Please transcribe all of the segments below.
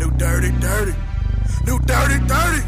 New dirty, dirty. New dirty, dirty.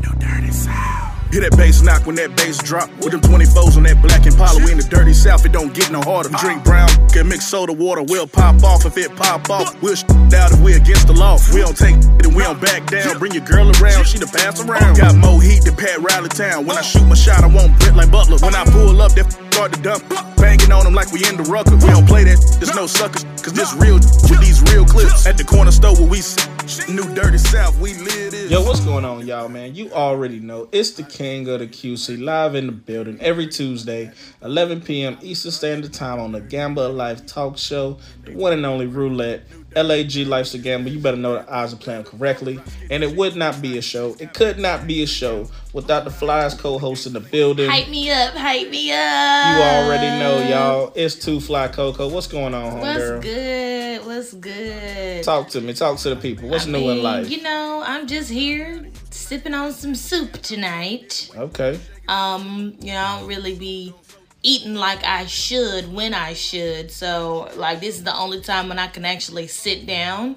New dirty sound. Hear that bass knock when that bass drop. With them 24s on that black Impala. We in the dirty south, it don't get no harder. We drink brown, can mix soda water. We'll pop off if it pop off. We'll sh out if we against the law. We don't take it and we don't back down. Bring your girl around, she the pass around. Got more heat than Pat Riley Town. When I shoot my shot, I won't Brit like Butler. When I pull up, that start to dump. Banging on them like we in the rucker. We don't play that, there's no suckers. Cause this real with these real clips. At the corner store where we sit. New Dirty South, we live this. Yo, what's going on, y'all, man? You already know it's the king of the QC live in the building every Tuesday, 11 p.m. Eastern Standard Time on the Gamble Life Talk Show, the one and only Roulette. LAG Life's a Gamble. You better know the odds are playing correctly. And it would not be a show. It could not be a show without the Flies co-host in the building. Hype me up, hype me up. You already know, y'all. It's Two Fly Coco. What's going on, What's homegirl? good? What's good? Talk to me. Talk to the people. What's I new in mean, life? You know, I'm just here sipping on some soup tonight. okay. Um, you know, I don't really be eating like I should when I should. So, like, this is the only time when I can actually sit down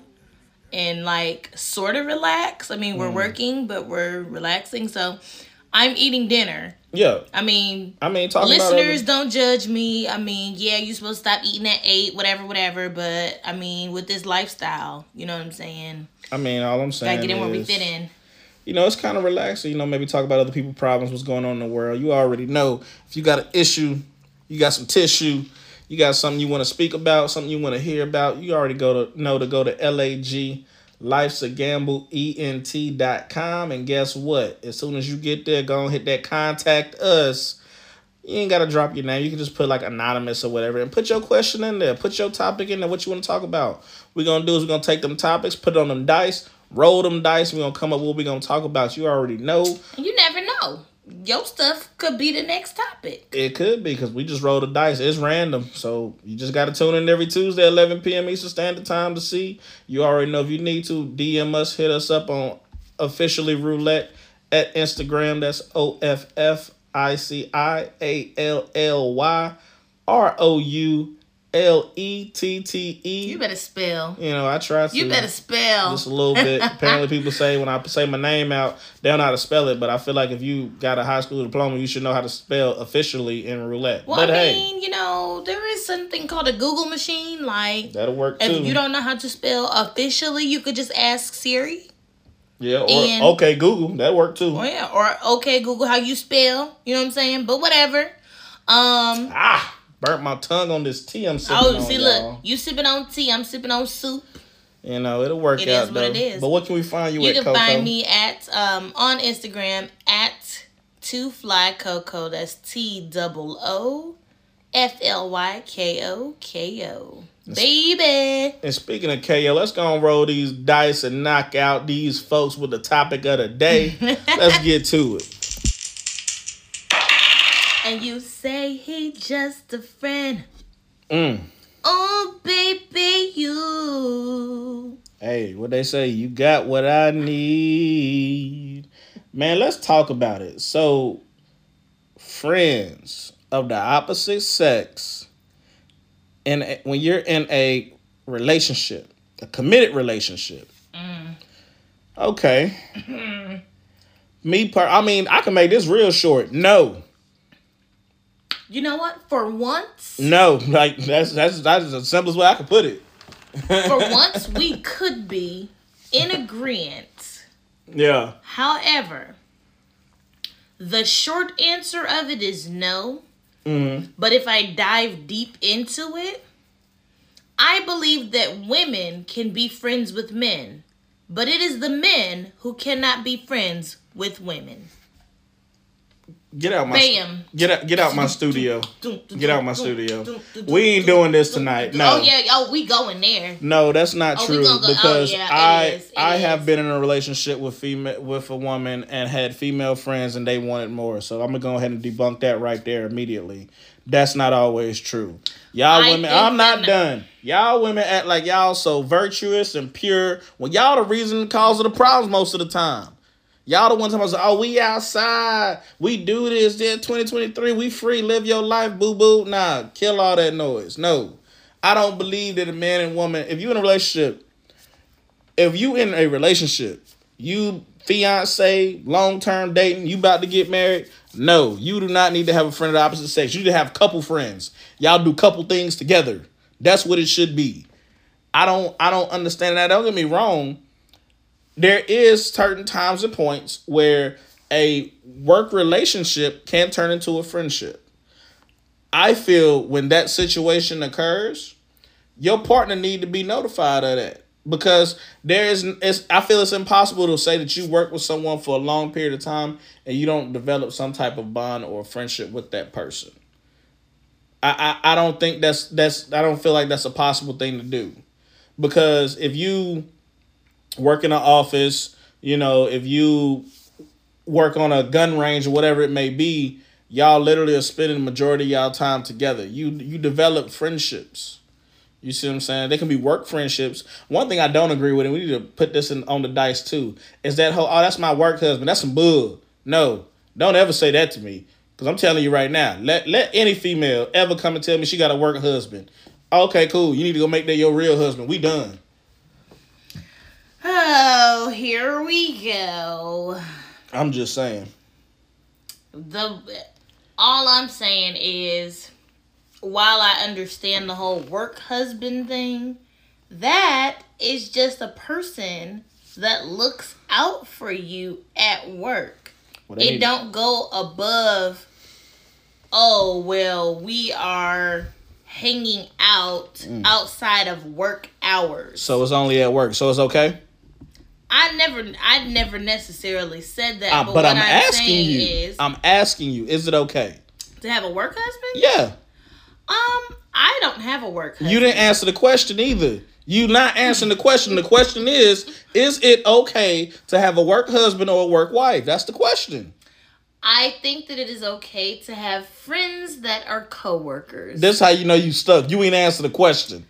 and like sort of relax. I mean, we're Mm. working, but we're relaxing. So, I'm eating dinner. Yeah. I mean, I mean, talking listeners about don't judge me. I mean, yeah, you're supposed to stop eating at eight, whatever, whatever. But I mean, with this lifestyle, you know what I'm saying? I mean, all I'm saying Gotta get in where we fit in. You know, it's kind of relaxing. You know, maybe talk about other people's problems, what's going on in the world. You already know if you got an issue, you got some tissue, you got something you want to speak about, something you want to hear about. You already go to know to go to lag life's a gamble ent.com and guess what as soon as you get there go and hit that contact us you ain't gotta drop your name you can just put like anonymous or whatever and put your question in there put your topic in there what you want to talk about we're gonna do is we're gonna take them topics put it on them dice roll them dice. We're gonna come up what we're gonna talk about. You already know. You never know. Your stuff could be the next topic. it could be because we just roll the dice. It's random. So you just gotta tune in every tuesday 11 p.m eastern standard time to see. You already know if you need to dm us hit us up on officially roulette at instagram. That's o-f-f-i-c-i-a-l-l-y r-o-u-l-e-t-t-e You better spell. you know i try to You better spell. just a little bit. Apparently, people say when I say my name out, they don't know how to spell it. But I feel like if you got a high school diploma, you should know how to spell officially in roulette. Well, but I hey, mean, you know, there is something called a Google machine. Like, that'll work too. if you don't know how to spell officially, you could just ask Siri. yeah, or and- okay, Google that worked too. Oh yeah, or okay, Google how you spell. You know what I'm saying? But whatever. Um. Ah, burnt my tongue on this tea I'm sipping Oh, on, see, y'all. look, you sipping on tea. I'm sipping on soup. You know it'll work It out is what though. it is. But what can we find you, You at, You can Coco? find me at um on Instagram at two fly coco. That's T double O F L Y K O K O. Baby. And speaking of KO, let's go and roll these dice and knock out these folks with the topic of the day. let's get to it. And you say he just a friend. Mm. Oh baby you. Hey, what they say? You got what I need. Man, let's talk about it. So, friends of the opposite sex, and when you're in a relationship, a committed relationship, okay. Me, per, I mean, I can make this real short. No, You know what? For once, no, like that's that's that's the simplest way I can put it. for once we could be in agreement. Yeah. However, the short answer of it is no. Mm-hmm. But if I dive deep into it, I believe that women can be friends with men, but it is the men who cannot be friends with women. Get out my Bam. Get out get out my studio. Get out my studio. We ain't doing this tonight. No. Oh yeah, oh we going there. No, that's not Oh, true gonna oh, because yeah, I is, I is. have been in a relationship with female with a woman and had female friends and they wanted more. So I'm gonna go ahead and debunk that right there immediately. That's not always true. Y'all I women, I'm not done. Y'all women act like y'all so virtuous and pure when y'all the reason cause of the problems most of the time. Y'all the ones talking about, oh, we outside, we do this, then 2023, we free, live your life, boo boo. Nah, kill all that noise. No. I don't believe that a man and woman, if you in a relationship, if you in a relationship, you fiance, long term dating, you about to get married. No, you do not need to have a friend of the opposite sex. You need to have couple friends. Y'all do couple things together. That's what it should be. I don't I don't understand that. Don't get me wrong. There is certain times and points where a work relationship can turn into a friendship. I feel when that situation occurs, your partner need to be notified of that because there is it's I feel it's impossible to say that you work with someone for a long period of time and you don't develop some type of bond or friendship with that person. I, I, I don't think that's that's I don't feel like that's a possible thing to do. Because if you work in an office, you know, if you work on a gun range or whatever it may be, y'all literally are spending the majority of y'all time together. You you develop friendships. You see what I'm saying? They can be work friendships. One thing I don't agree with, and we need to put this in on the dice too, is that whole oh that's my work husband. That's some bull. No, don't ever say that to me. Cause I'm telling you right now, let let any female ever come and tell me she got a work husband. Okay, cool. You need to go make that your real husband. We done. Oh, here we go. I'm just saying. The all I'm saying is while I understand the whole work husband thing, that is just a person that looks out for you at work. Well, it don't go above oh well we are hanging out mm. outside of work hours. So it's only at work. So it's okay? I never I never necessarily said that. Uh, but, but I'm, I'm, asking you. Is, I'm asking you, is it okay? To have a work husband? Yeah. Um, I don't have a work husband. You didn't answer the question either. You not answering the question. The question is, is it okay to have a work husband or a work wife? That's the question. I think that it is okay to have friends that are coworkers. That's how you know you stuck. You ain't answer the question.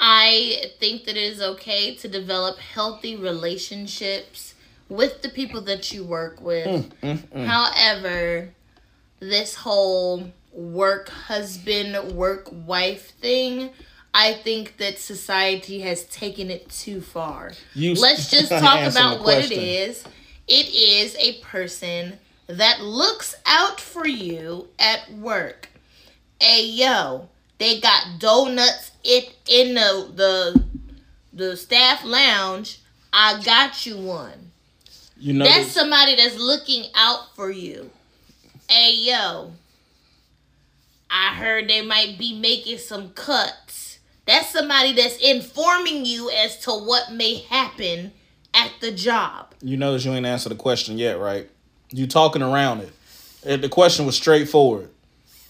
I think that it is okay to develop healthy relationships with the people that you work with. Mm, mm, mm. However, this whole work husband, work wife thing, I think that society has taken it too far. You Let's just talk about what it is. It is a person that looks out for you at work. Hey yo, they got donuts it in the the the staff lounge. I got you one. You know that's somebody that's looking out for you. Hey yo, I heard they might be making some cuts. That's somebody that's informing you as to what may happen at the job. You notice you ain't answered the question yet, right? You talking around it. The question was straightforward.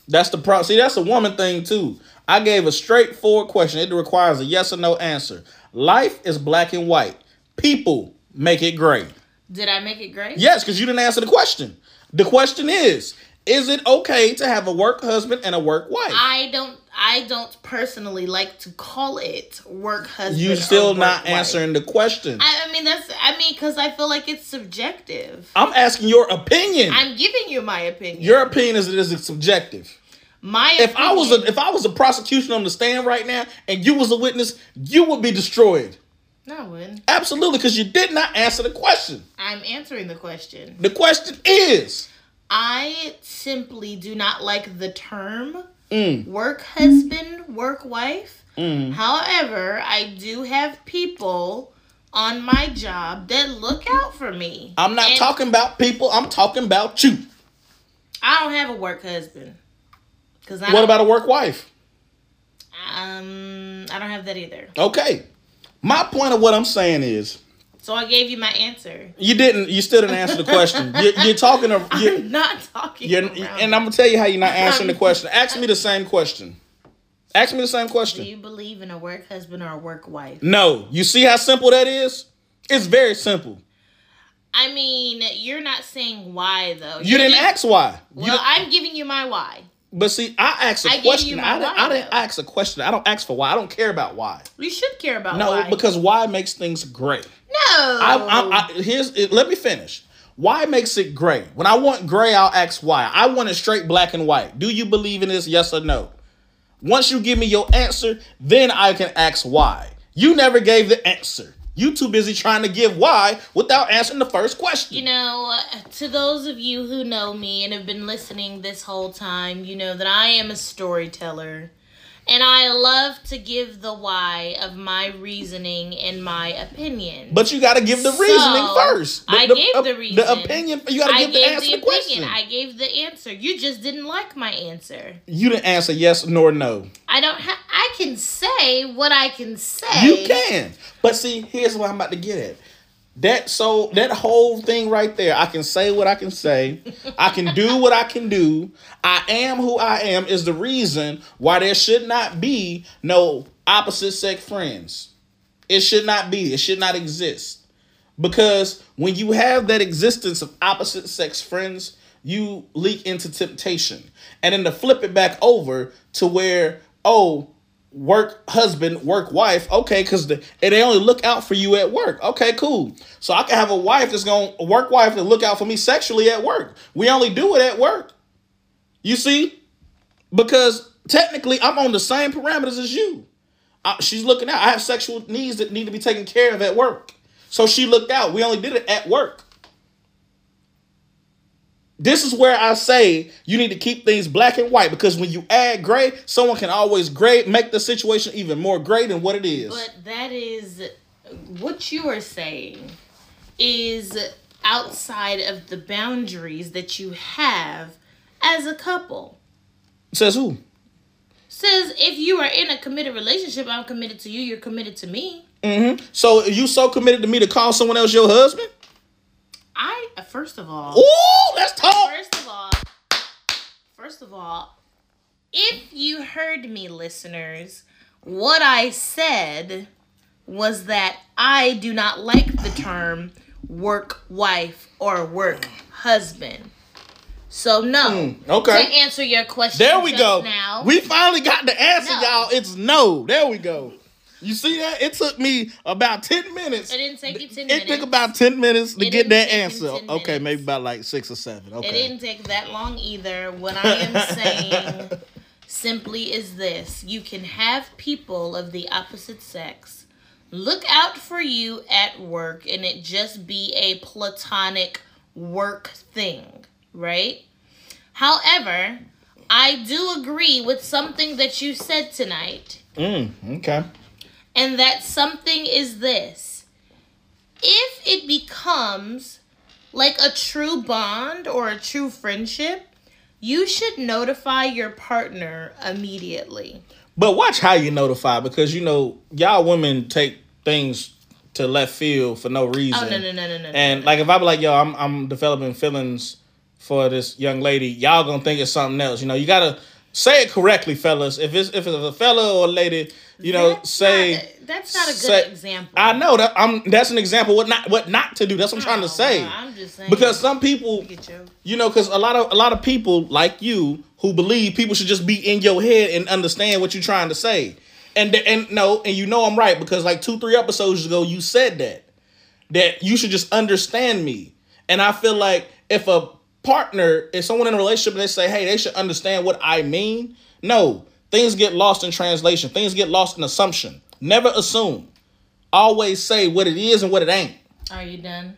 That's the problem. See, that's a woman thing too. I gave a straightforward question. It requires a yes or no answer. Life is black and white. People make it gray. Did I make it gray? Yes, because you didn't answer the question. The question is is it okay to have a work husband and a work wife? I don't I don't personally like to call it work husband. You still not wife. answering the question. I, I, mean that's I mean because I feel like it's subjective. I'm asking your opinion. I'm giving you my opinion. Your opinion is is subjective. My if opinion, I was a if I was a prosecution on the stand right now and you was a witness, you would be destroyed. No, I wouldn't. Absolutely, because you did not answer the question. I'm answering the question. The question is I simply do not like the term mm. work husband, work wife. Mm. However, I do have people on my job that look out for me. I'm not and talking about people, I'm talking about you. I don't have a work husband. Cause I what about a work wife? Um, I don't have that either. Okay. My point of what I'm saying is so I gave you my answer. You didn't. You still didn't answer the question. You're, you're talking. You're, I'm not talking. and I'm gonna tell you how you're not answering the question. Ask me the same question. Ask me the same question. Do you believe in a work husband or a work wife? No. You see how simple that is? It's very simple. I mean, you're not saying why though. You you're didn't ask why. Well, I'm giving you my why. But see, I asked a I question. I didn't, I didn't ask a question. I don't ask for why. I don't care about why. You should care about why no, why. because why makes things great. No. I, I, I, here's let me finish. Why makes it gray? When I want gray, I'll ask why. I want it straight black and white. Do you believe in this? Yes or no? Once you give me your answer, then I can ask why. You never gave the answer. You too busy trying to give why without answering the first question. You know, to those of you who know me and have been listening this whole time, you know that I am a storyteller. And I love to give the why of my reasoning and my opinion. But you got to give the reasoning So, first. The, I the, gave the reason. The opinion. You got to give the answer the the question. opinion. I gave the answer. You just didn't like my answer. you didn't answer yes nor no. I don't have. I can say what I can say. You can. But see, here's what I'm about to get at. That so that whole thing right there, I can say what I can say. I can do what I can do. I am who I am is the reason why there should not be no opposite sex friends. It should not be. It should not exist. Because when you have that existence of opposite sex friends, you leak into temptation. And then to flip it back over to where, oh, work husband, work wife, okay, because the, and they only look out for you at work. Okay, cool. So I can have a wife that's going to work wife that look out for me sexually at work. We only do it at work. You see? Because technically I'm on the same parameters as you. Uh, she's looking out. I have sexual needs that need to be taken care of at work. So she looked out. We only did it at work. This is where I say you need to keep things black and white because when you add gray, someone can always gray make the situation even more gray than what it is. But that is what you are saying is outside of the boundaries that you have as a couple. Says who? Says if you are in a committed relationship, I'm committed to you, you're committed to me. Mm-hmm. So you so committed to me to call someone else your husband? I first of all, Ooh, let's talk. first of all, first of all, if you heard me, listeners, what I said was that I do not like the term work wife or work husband. So no. Hmm, okay. To answer your question, There we go. Now, We finally got the answer, No. y'all. It's no. There we go. You see that? It took me about 10 minutes. it didn't take you ten It minutes. took about 10 minutes to It get that answer. Okay, maybe about like six or seven. Okay. It didn't take that long either. What I am saying simply is this you can have people of the opposite sex look out for you at work and it just be a platonic work thing, right? However, I do agree with something that you said tonight. Mm, okay. And that something is this. If it becomes like a true bond or a true friendship, you should notify your partner immediately. But watch how you notify because you know y'all women take things to left field for no oh, reason. Oh no no no no no. And like if I be like, yo, I'm I'm developing feelings for this young lady, y'all gonna think it's something else. You know, you gotta say it correctly, fellas. If it's if it's a fella or a lady, you know, That's say not, that's not a good say- example. I know that I'm that's an example what not what not to do. That's what I'm trying Oh, to say. well, I'm just saying. Because some people your- you know, because a lot of a lot of people like you who believe people should just be in your head and understand what you're trying to say, and and no, and you know I'm right because like two three episodes ago you said that that you should just understand me, and I feel like if a partner, if someone in a relationship, they say, hey, they should understand what I mean. No, things get lost in translation. Things get lost in assumption. Never assume. Always say what it is and what it ain't. Are you done?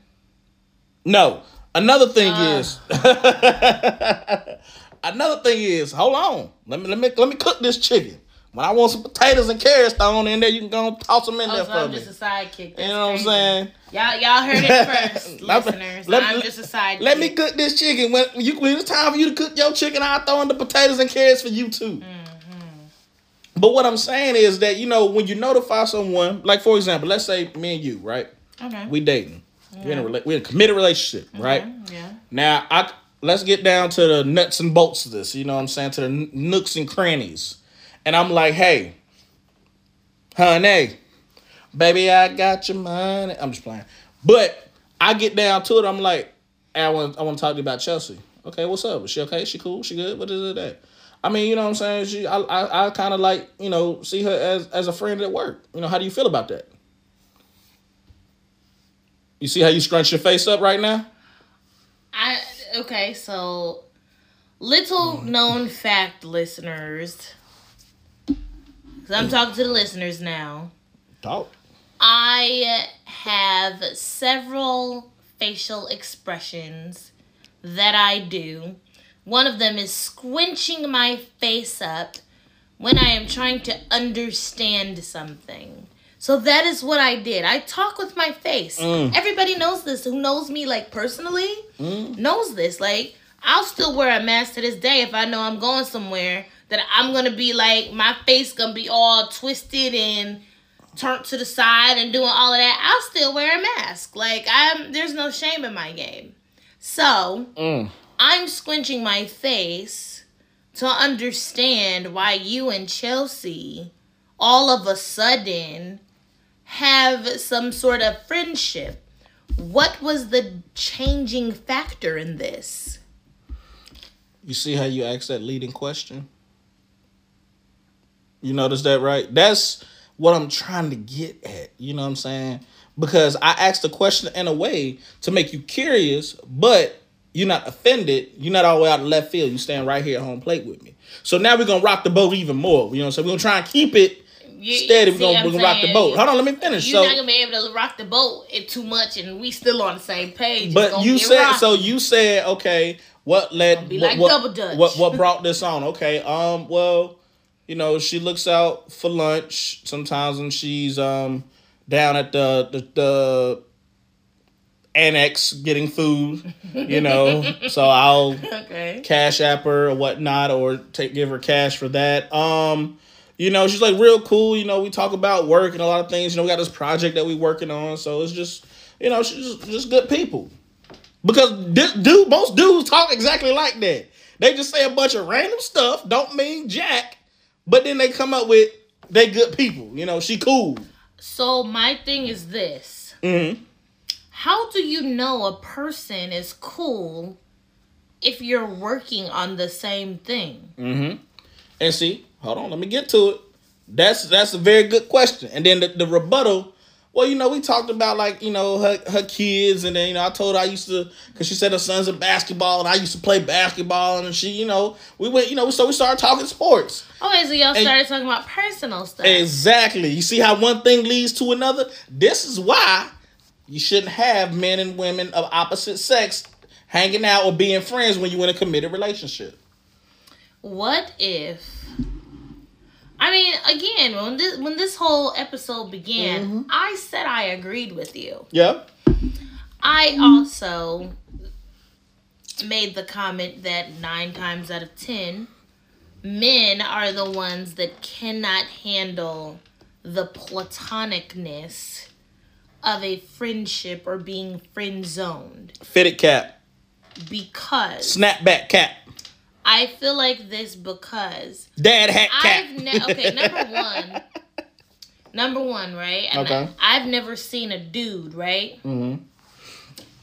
No. Another thing Ah. is another thing is hold on. Let me let me let me cook this chicken. When I want some potatoes and carrots thrown in there, you can go and toss them in Oh, there so for I'm me. just a sidekick. That's You know what I'm saying? Y'all, y'all heard it first, Let me- listeners. let- I'm just a sidekick. Let me cook this chicken. When you when it's time for you to cook your chicken, I'll throw in the potatoes and carrots for you too. Mm-hmm. But what I'm saying is that you know when you notify someone, like for example, let's say me and you, right? Okay. We dating. We're in a rela- we're in a committed relationship, right? Yeah. Now, I let's get down to the nuts and bolts of this. You know what I'm saying? To the nooks and crannies. And I'm like, hey, honey, baby, I got your money. I'm just playing. But I get down to it. I'm like, I want, I want to talk to you about Chelsea. Okay, what's up? Is she okay? She cool? She good? What is it that? I mean, you know what I'm saying? She, I, I, I kind of like, you know, see her as as a friend at work. You know, how do you feel about that? You see how you scrunch your face up right now? I okay, so little known fact, listeners. Cause I'm talking to the listeners now. Talk. I have several facial expressions that I do. One of them is squinching my face up when I am trying to understand something. So that is what I did. I talk with my face. Mm. Everybody knows this. Who knows me like personally knows this. Like I'll still wear a mask to this day if I know I'm going somewhere that I'm gonna be like my face gonna be all twisted and turned to the side and doing all of that. I'll still wear a mask. Like I'm there's no shame in my game. So Mm. I'm squinching my face to understand why you and Chelsea all of a sudden have some sort of friendship. What was the changing factor in this? You see how you asked that leading question? You notice that, right? That's what I'm trying to get at. You know what I'm saying? Because I asked the question in a way to make you curious, but you're not offended. You're not all the way out of left field. You stand right here at home plate with me. So now we're gonna rock the boat even more. You know what I'm saying? We're gonna try and keep it You, steady. We're gonna, we're gonna rock the boat. Hold on, let me finish. You're so not gonna be able to rock the boat too much, and we still on the same page. But you said so. You said okay. What led? be what, like what, what what brought this on? Okay. Um. Well, you know, she looks out for lunch sometimes when she's um down at the the, the annex getting food. You know, so I'll okay. cash app her or whatnot, or take give her cash for that. Um, you know, she's like real cool. You know, we talk about work and a lot of things. You know, we got this project that we working on, so it's just you know, she's just, just good people. Because this dude, most dudes talk exactly like that. They just say a bunch of random stuff, don't mean jack, but then they come up with they good people. You know, she cool. So my thing is this: Mm-hmm. How do you know a person is cool if you're working on the same thing? Mm-hmm. And see, hold on, let me get to it. That's that's a very good question. And then the, the rebuttal, well, you know, we talked about like, you know, her, her kids, and then, you know, I told her I used to, because she said her son's in basketball, and I used to play basketball, and she, you know, we went, you know, so we started talking sports. Oh, okay, so y'all And- started talking about personal stuff. Exactly. You see how one thing leads to another? This is why you shouldn't have men and women of opposite sex hanging out or being friends when you're in a committed relationship. What if? I mean, again, when this when this whole episode began, Mm-hmm. I said I agreed with you. Yeah. I also made the comment that nine times out of ten, men are the ones that cannot handle the platonicness of a friendship or being friend zoned Fitted cap. because Snapback cap. I feel like this because Dad hat cap. I've ne- okay number one. Number one right? And Okay. I, have never seen a dude right? Mm hmm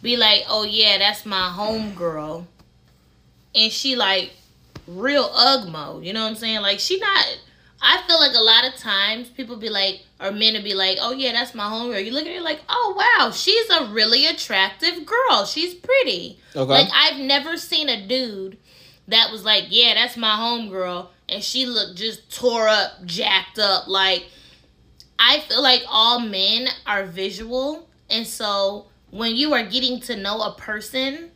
be like oh yeah that's my homegirl. And she like real ugg mode you know what I'm saying? Like she not I feel like a lot of times people be like or men will be like oh yeah that's my homegirl. You look at her like oh wow she's a really attractive girl. She's pretty. Okay. like I've never seen a dude that was like, yeah, that's my homegirl, and she looked just tore up, jacked up. Like, I feel like all men are visual, and so when you are getting to know a person,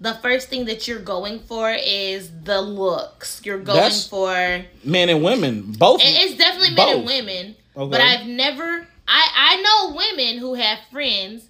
the first thing that you're going for is the looks. You're going That's- for Men and women, both. it's definitely men and women. Okay. But I've never I I know women who have friends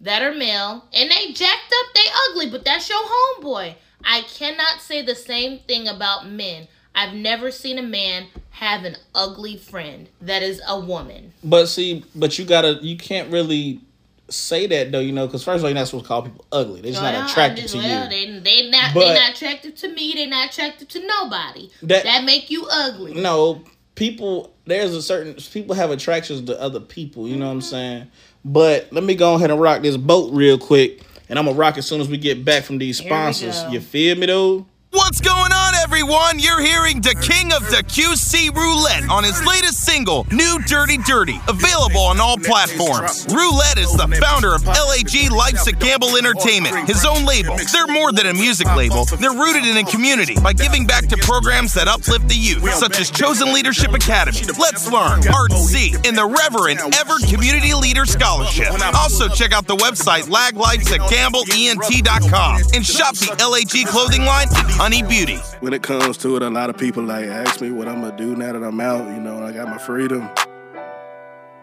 that are male and they jacked up, they ugly, but that's your homeboy. I cannot say the same thing about men. I've never seen a man have an ugly friend that is a woman. But see, but you gotta, you can't really say that though, you know, because first of all, you're not supposed to call people ugly. They're just Well, not attracted just- to well, you. They they not But- they not attractive to me. They're not attractive to nobody. That- That, make you ugly. No, people. There's a certain people have attractions to other people. You know what I'm mm-hmm. saying? But let me go ahead and rock this boat real quick, and I'm gonna rock as soon as we get back from these sponsors. You feel me though? What's going on, everyone? You're hearing the king of the QC Roulette on his latest single, New Dirty Dirty, available on all platforms. Roulette is the founder of LAG Life's a Gamble Entertainment, his own label. They're more than a music label, they're rooted in a community by giving back to programs that uplift the youth, such as Chosen Leadership Academy, Let's Learn, Art C, and the Reverend Everett Community Leader Scholarship. Also, check out the website laglifesagambleent.com and shop the LAG clothing line Honey Beauty. When it comes to it, a lot of people like ask me what I'm gonna do now that I'm out. You know, I got my freedom.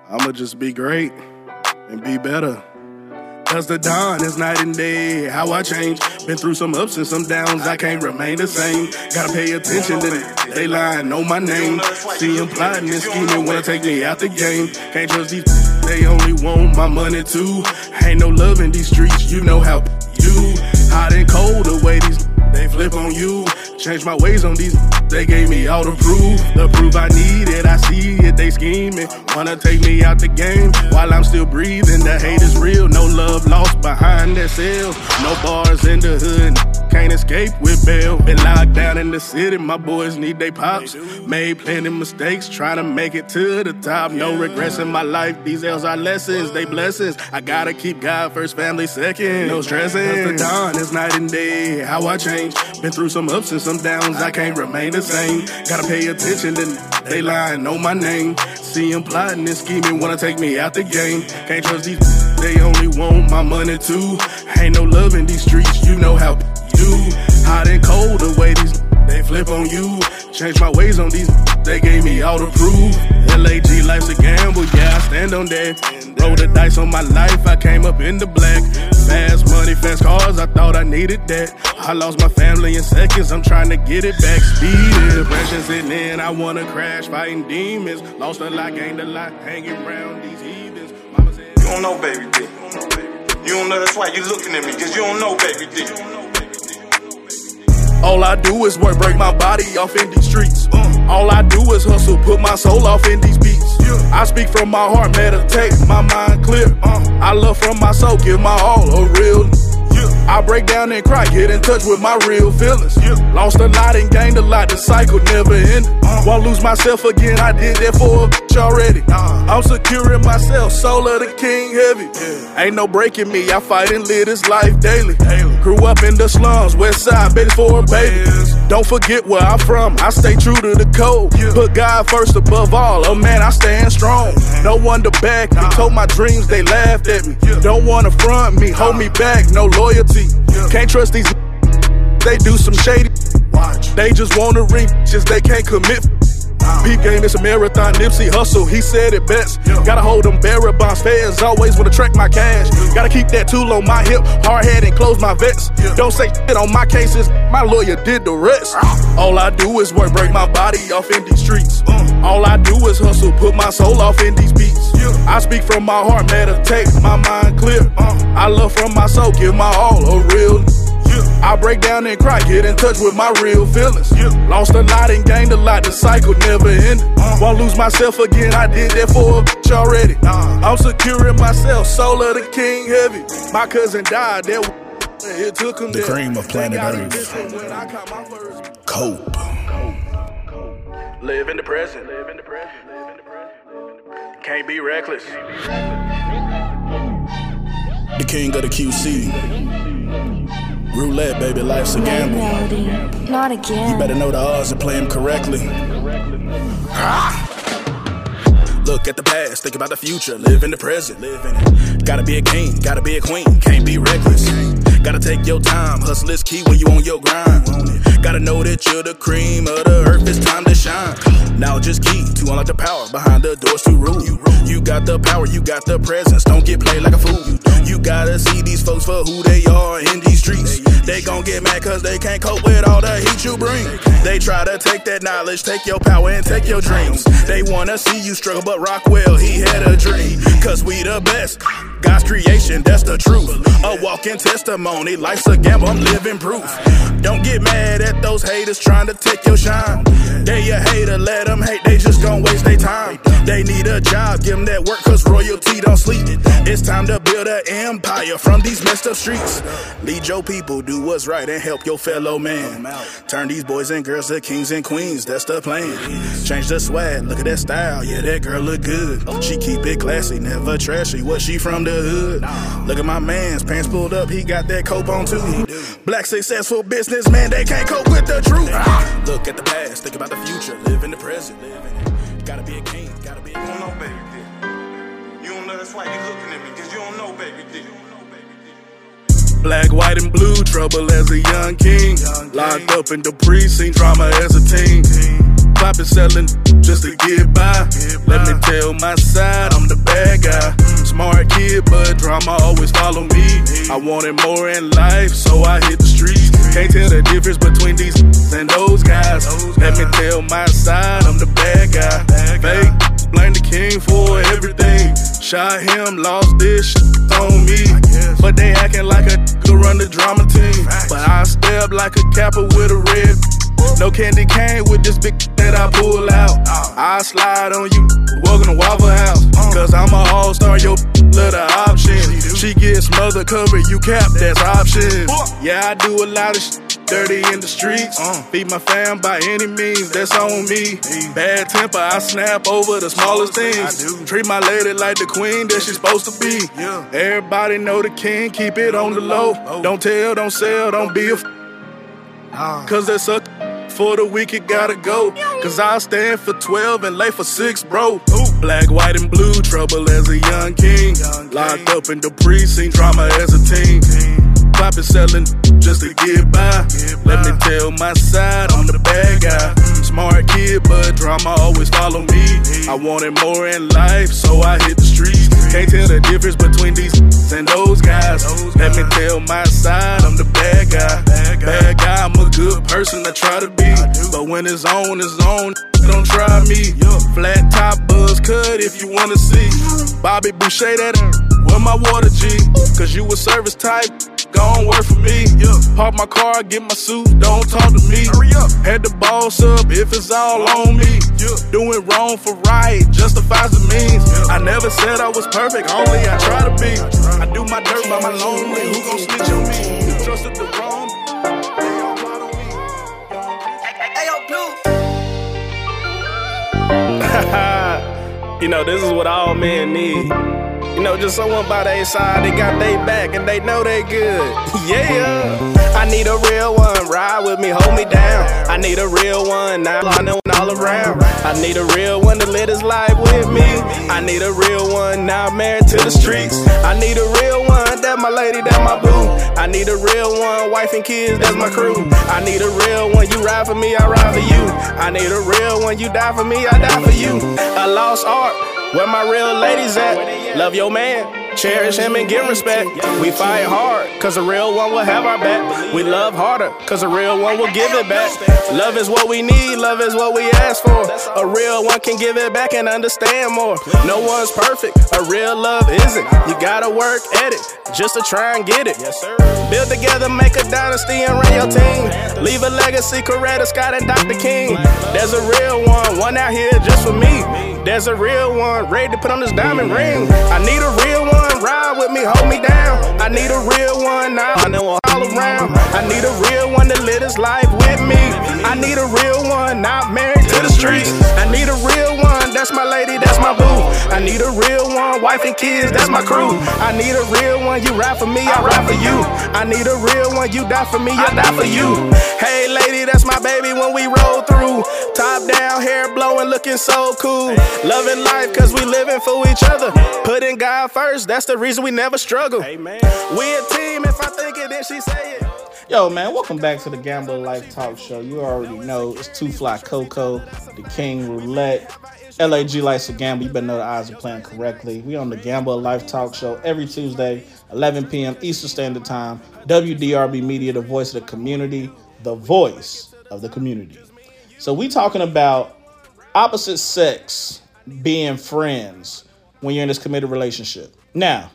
I'm gonna just be great and be better. Cause the dawn is night and day. How I change. Been through some ups and some downs. I can't remain the same. Gotta pay attention to them. They lying, know my name. See them plotting and scheming, wanna take me out the game. Can't trust these. They only want my money too. Ain't no love in these streets. You know how you hot and cold the way these they flip on you. Change my ways on these. They gave me all the proof. The proof I needed. I see it. They scheming. Wanna take me out the game while I'm still breathing. The hate is real. No love lost behind that cell. No bars in the hood. Can't escape with bail. Been locked down in the city. My boys need they pops. Made plenty mistakes. Trying to make it to the top. No regrets in my life. These L's are lessons. They blessings. I gotta keep God first, family second. No stressing. Cause the dawn is night and day. How I change. Been through some ups and some downs, I can't remain the same. Gotta pay attention, then they lying, know my name. See them plotting and scheming, wanna take me out the game. Can't trust these, they only want my money too. Ain't no love in these streets, you know how do. Hot and cold the way these they flip on you. Change my ways on these, they gave me all the proof. LAG life's a gamble, yeah, I stand on that. Roll the dice on my life, I came up in the black. Fast money, fast cars, I thought I needed that. I lost my family in seconds, I'm trying to get it back. Speed, depression sitting in, I wanna crash, fighting demons. Lost a lot, gained a lot, hanging around these heathens. Mama said, You don't know, baby D. You don't know, that's why you looking at me, cause you don't know, baby D. All I do is work, break my body off in these streets. All I do is hustle, put my soul off in these beats. I speak from my heart, meditate, my mind clear. I love from my soul, give my all, a real. I break down and cry, get in touch with my real feelings. Lost a lot and gained a lot, the cycle never ended. Uh-huh. Won't lose myself again, I did that for a bitch already. I'm securing myself, soul of the king heavy. Ain't no breaking me, I fight and live this life daily. Grew up in the slums, west side, baby for a baby. Don't forget where I'm from, I stay true to the code. Put God first above all, oh man, I stand strong. No one to back me, told my dreams, they laughed at me. Don't wanna front me, hold me back, no loyalty. Can't trust these, they do some shady. Watch. They just wanna ring, just they can't commit. Peep game is a marathon, Nipsey Hussle, he said it best. Gotta hold them bearer bonds, feds always wanna track my cash. Gotta keep that tool on my hip, hard head and close my vest. Don't say shit on my cases, my lawyer did the rest. All I do is work, break my body off in these streets. All I do is hustle, put my soul off in these beats. I speak from my heart, meditate, my mind clear. I love from my soul, give my all, a real. I break down and cry, get in touch with my real feelings. Lost a lot and gained a lot, the cycle never ended. Uh-huh. Won't lose myself again, I did that for a bitch already. I'm securing myself, soul of the king heavy. My cousin died, that it took him The there. cream of planet Thank God he Earth. listened when I first- Cope. Live in the present. Live in the present. Live in the present. Can't be reckless. The king of the QC. Roulette, baby, life's a gamble. Not You better know the odds and play them correctly. Look at the past, think about the future, live in the present, live in it. Gotta be a king, gotta be a queen, can't be reckless. Gotta take your time, hustle is key when you on your grind. Gotta know that you're the cream of the earth, it's time to shine. Now just key to unlock the power behind the doors to rule. You got the power, you got the presence, don't get played like a fool. You gotta see these folks for who they are in these streets. They gon' get mad cause they can't cope with all the heat you bring. They try to take that knowledge, take your power and take your dreams. They wanna see you struggle, but Rockwell, he had a dream. Cause we the best. God's creation, that's the truth. A walking testimony, life's a gamble, I'm living proof. Don't get mad at those haters trying to take your shine. They a hater, let them hate, they just gon' waste their time. They need a job, give them that work, cause royalty don't sleep. It's time to build an empire from these messed up streets. Lead your people, do what's right, and help your fellow man. Turn these boys and girls to kings and queens, that's the plan. Change the swag, look at that style, yeah, that girl look good. She keep it classy, never trashy. What she from the hood? Look at my man's pants pulled up, he got that cope on too. Black successful businessman, they can't cope with the truth. Ah. Look at the past, think about the future, live in the present. Live in it. Gotta be a king, gotta be a You king. don't know, baby. You don't know, that's why you looking at me, you don't know, baby. Black, white, and blue, trouble as a young king. Locked up in the precinct, drama as a teen. Poppin' selling just to get by. Let me tell my side, I'm the bad guy. Smart kid, but drama always follow me. I wanted more in life, so I hit the streets. Can't tell the difference between these and those guys. Let me tell my side, I'm the bad guy. Fake, blame the king for everything. Shot him, lost this on me. But they acting like a could run the drama team. But I step like a capper with a red. No candy cane with this big that I pull out. I slide on you, welcome to Waffle House. Cause I'm a all star, yo, love the option. She gets mother cover you cap, that's option. Yeah, I do a lot of shit. Dirty in the streets, feed my fam by any means, that's on me. Bad temper, I snap over the smallest things. Treat my lady like the queen that she's supposed to be. Everybody know the king, keep it on the low. Don't tell, don't sell, don't be a f- Cause that's a for the week, it gotta go. Cause I stand for 12 and lay for 6, bro. Black, white, and blue, trouble as a young king. Locked up in the precinct, drama as a teen. Poppin' selling just to get by. Let me tell my side, I'm the bad guy. Smart kid, but drama always follow me. I wanted more in life, so I hit the streets. Can't tell the difference between these and those guys. Let me tell my side, I'm the bad guy. Bad guy, I'm a good person, I try to be. But when it's on, it's on. Don't try me. Flat top buzz cut if you wanna see. Bobby Boucher, that where my water G. Cause you a service type. Gon' work for me. Yeah. Park my car, get my suit, don't talk to me. Hurry up. Had the boss up if it's all on me. Doing wrong for right justifies the means. I never said I was perfect, only I try to be. I do my dirt by my lonely. Who gon' snitch on me? You trusted the wrong. They all plot on me. you know, this is what all men need. You know, just someone by their side, they got they back and they know they good. yeah. I need a real one, ride with me, hold me down. I need a real one, now I know all around. I need a real one to live his life with me. I need a real one, now I'm married to the streets. I need a real one, that my lady, that my boo. I need a real one, wife and kids, that's my crew. I need a real one, you ride for me, I ride for you. I need a real one, you die for me, I die for you. A lost art. Where my real ladies at? Love your man, cherish him and give respect. We fight hard, cause a real one will have our back. We love harder, cause a real one will give it back. Love is what we need, love is what we ask for. A real one can give it back and understand more. No one's perfect, a real love isn't. You gotta work at it, just to try and get it. Build together, make a dynasty and run your team. Leave a legacy, Coretta Scott and Dr. King. There's a real one, one out here just for me. There's a real one, ready to put on this diamond ring. I need a real one, ride with me, hold me down. I need a real one, now I know all around. I need a real one to live his life with me. I need a real one, not married to the streets. I need a real one, that's my lady, that's my boo. I need a real one, wife and kids, that's my crew. I need a real one, you ride for me, I ride for you. I need a real one, you die for me, I die for you. Hey lady, that's my baby when we roll through. Top down, hair blowing, looking so cool. Loving life cause we living for each other. Putting God first, that's the reason we never struggle. We a team, if I think it, then she say it. Yo, man, welcome back to the Gamble Life Talk Show. You already know it's Two Fly Coco, the King Roulette. LAG likes to gamble. You better know the odds are playing correctly. We on the Gamble Life Talk Show every Tuesday, 11 p.m. Eastern Standard Time. WDRB Media, the voice of the community, the voice of the community. So we talking about opposite sex being friends when you're in this committed relationship. Now,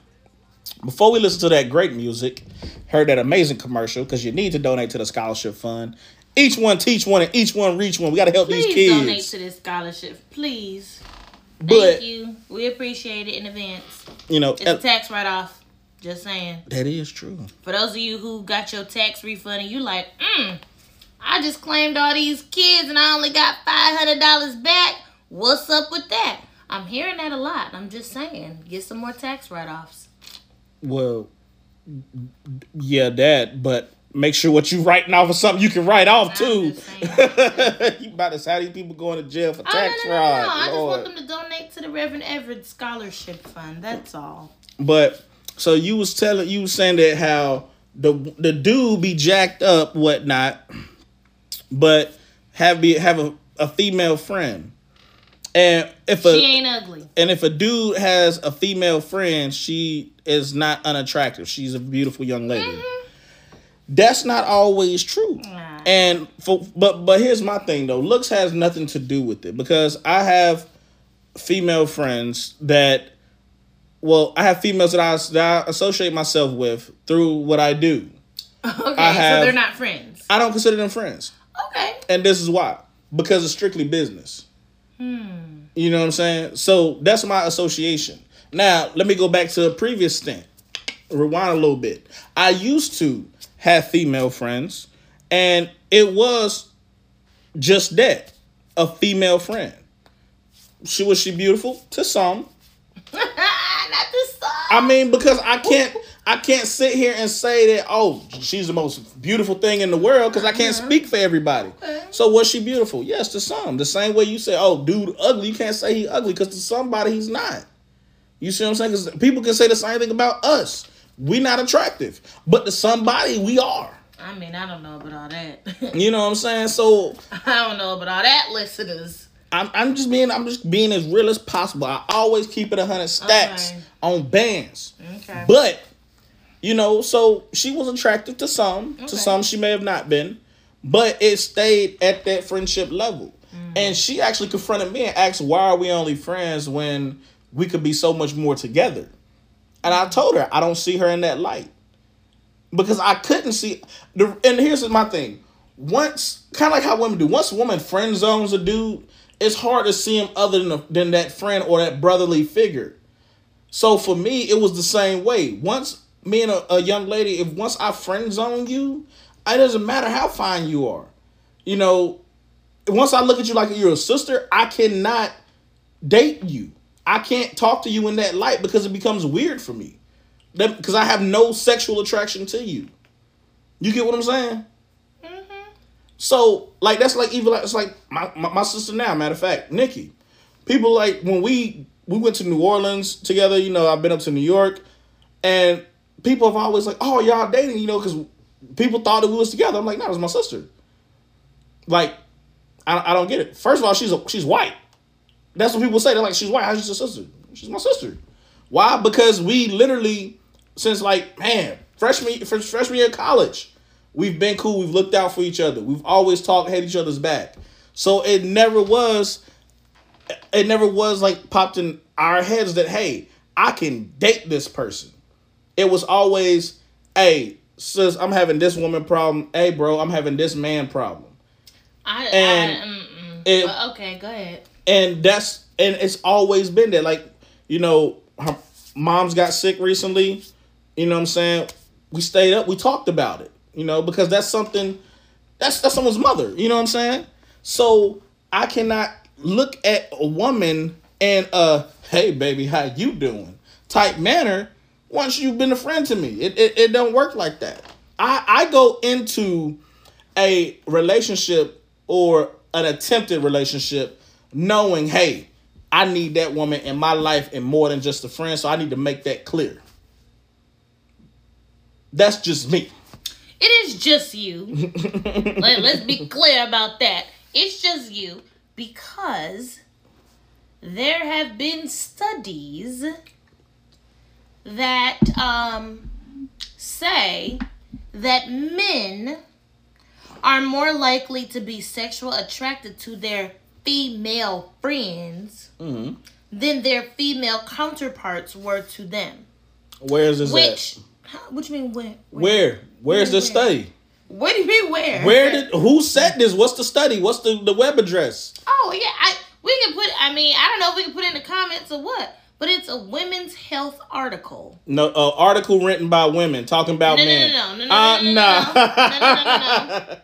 before we listen to that great music, heard that amazing commercial because you need to donate to the scholarship fund. Each one teach one and each one reach one. We got to help Please these kids. donate to this scholarship, please. Thank you. We appreciate it in advance. you know, It's a tax write off. Just saying. that is true. For those of you who got your tax refund and you like, mm, I just claimed all these kids and I only got five hundred dollars back. What's up with that? I'm hearing that a lot. I'm just saying, get some more tax write offs. Well, yeah, that. But make sure what you writing off is something you can write off too. you about to how these people going to jail for Oh, tax no, no, no, fraud? no. I just want them to donate to the Reverend Everett Scholarship Fund. That's all. But so you was telling you was saying that how the the dude be jacked up whatnot, but have be have a, a female friend, and if a She ain't ugly. and if a dude has a female friend, she is not unattractive. She's a beautiful young lady. That's not always true. Nah. And for but but here's my thing though. Looks has nothing to do with it because I have female friends that well, I have females that I, that I associate myself with through what I do. Okay, have- so they're not friends. I don't consider them friends. Okay. And this is why. Because it's strictly business. Hmm. You know what I'm saying? So that's my association. Now, let me go back to a previous stint. Rewind a little bit. I used to have female friends, and it was just that a female friend. She was she beautiful to some. not this song. I mean, because I can't I can't sit here and say that oh she's the most beautiful thing in the world because I can't speak for everybody. So was she beautiful? Yes, to some. The same way you say oh dude ugly, you can't say he ugly because to somebody he's not. You see what I'm saying? Because people can say the same thing about us. We not attractive, but to somebody we are. I mean, I don't know about all that. You know what I'm saying? So I don't know about all that, listeners. I'm, I'm just being I'm just being as real as possible. I always keep it a hundred stacks Okay. on bands. Okay. But you know, so she was attractive to some, Okay. to some she may have not been, but it stayed at that friendship level. Mm-hmm. And she actually confronted me and asked, "Why are we only friends when we could be so much more together?" And I told her I don't see her in that light because I couldn't see. The, and here's my thing: once, kind of like how women do, once a woman friend zones a dude, it's hard to see him other than than that friend or that brotherly figure. So for me, it was the same way. Once me and a, a young lady, if once I friend zone you, it doesn't matter how fine you are. You know, once I look at you like you're a sister, I cannot date you. I can't talk to you in that light because it becomes weird for me. Because I have no sexual attraction to you. You get what I'm saying? Mm-hmm. So, like, that's like even like it's like my, my, my sister now. Matter of fact, Nikki. People like when we we went to New Orleans together. You know, I've been up to New York, and people have always like, "Oh, y'all dating?" You know, because people thought that we was together. I'm like, "No, it was my sister." Like, I, I don't get it. First of all, she's a, she's white. That's what people say. They're like, "She's white. How's she your sister?" She's my sister. Why? Because we literally since like man freshman freshman year of college, we've been cool. We've looked out for each other. We've always talked, had each other's back. So it never was. It never was like popped in our heads that hey, I can date this person. It was always, hey, sis, I'm having this woman problem. Hey, bro, I'm having this man problem. I, And I mm-mm. it- But okay, go ahead. And that's and it's always been there. Like you know, her mom's got sick recently. You know what I'm saying? We stayed up. We talked about it. You know, because that's something. That's that's someone's mother. You know what I'm saying? So I cannot look at a woman and uh, hey baby, how you doing? Type manner. Once you've been a friend to me, it it, it don't work like that. I I go into a relationship or an attempted relationship knowing, hey, I need that woman in my life and more than just a friend, so I need to make that clear. That's just me. It is just you. Let, let's be clear about that. It's just you because there have been studies that um, say that men are more likely to be sexual attracted to their female friends than their female counterparts were to them. Where's this Which, huh, what you mean where? at? Where? Where's the Where? study? What do you mean where? Where did who said this? What's the study? What's the, the web address? Oh yeah, I we can put. I mean, I don't know if we can put in the comments or what, But it's a women's health article. No, uh, article written by women talking about No, no, men. no, no, no, no, Uh, no, no, nah. no, no, no, no, no.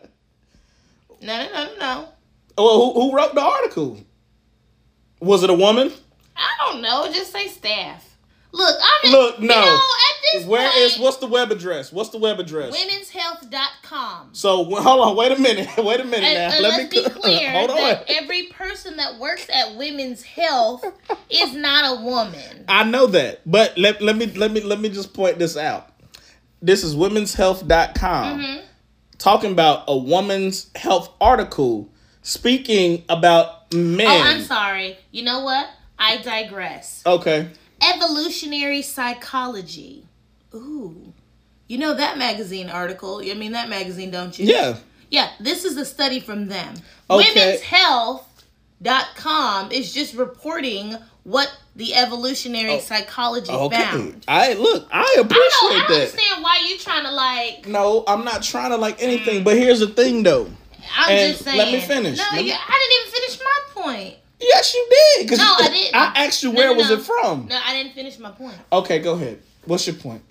No, no, no, no. Well, who, who wrote the article? Was it a woman? I don't know. Just say staff. Look, I'm Look, You no. know, at this Where point, is what's the web address? What's the web address? womenshealth.com. So hold on, wait a minute, wait a minute And, now. and Let let's me be clear hold on. that every person that works at Women's Health is not a woman. I know that, but let, let me let me let me just point this out. This is womenshealth.com Mm-hmm. talking about a woman's health article speaking about men. Oh, I'm sorry. You know what? I digress. Okay. Evolutionary psychology. Ooh. You know that magazine article? I mean that magazine, don't you? Yeah. Yeah, this is a study from them. Okay. Womenshealth.com is just reporting what the evolutionary oh, psychology Oh, Okay. found. I look, I I don't, appreciate I don't that. understand why you trying to like. No, I'm not trying to like anything, mm. but here's the thing though. I'm And just saying. let me finish. No, me- you, I didn't even finish my point. Yes, you did. No, I didn't. I asked you where no, was no. it from. No, I didn't finish my point. Okay, go ahead. What's your point?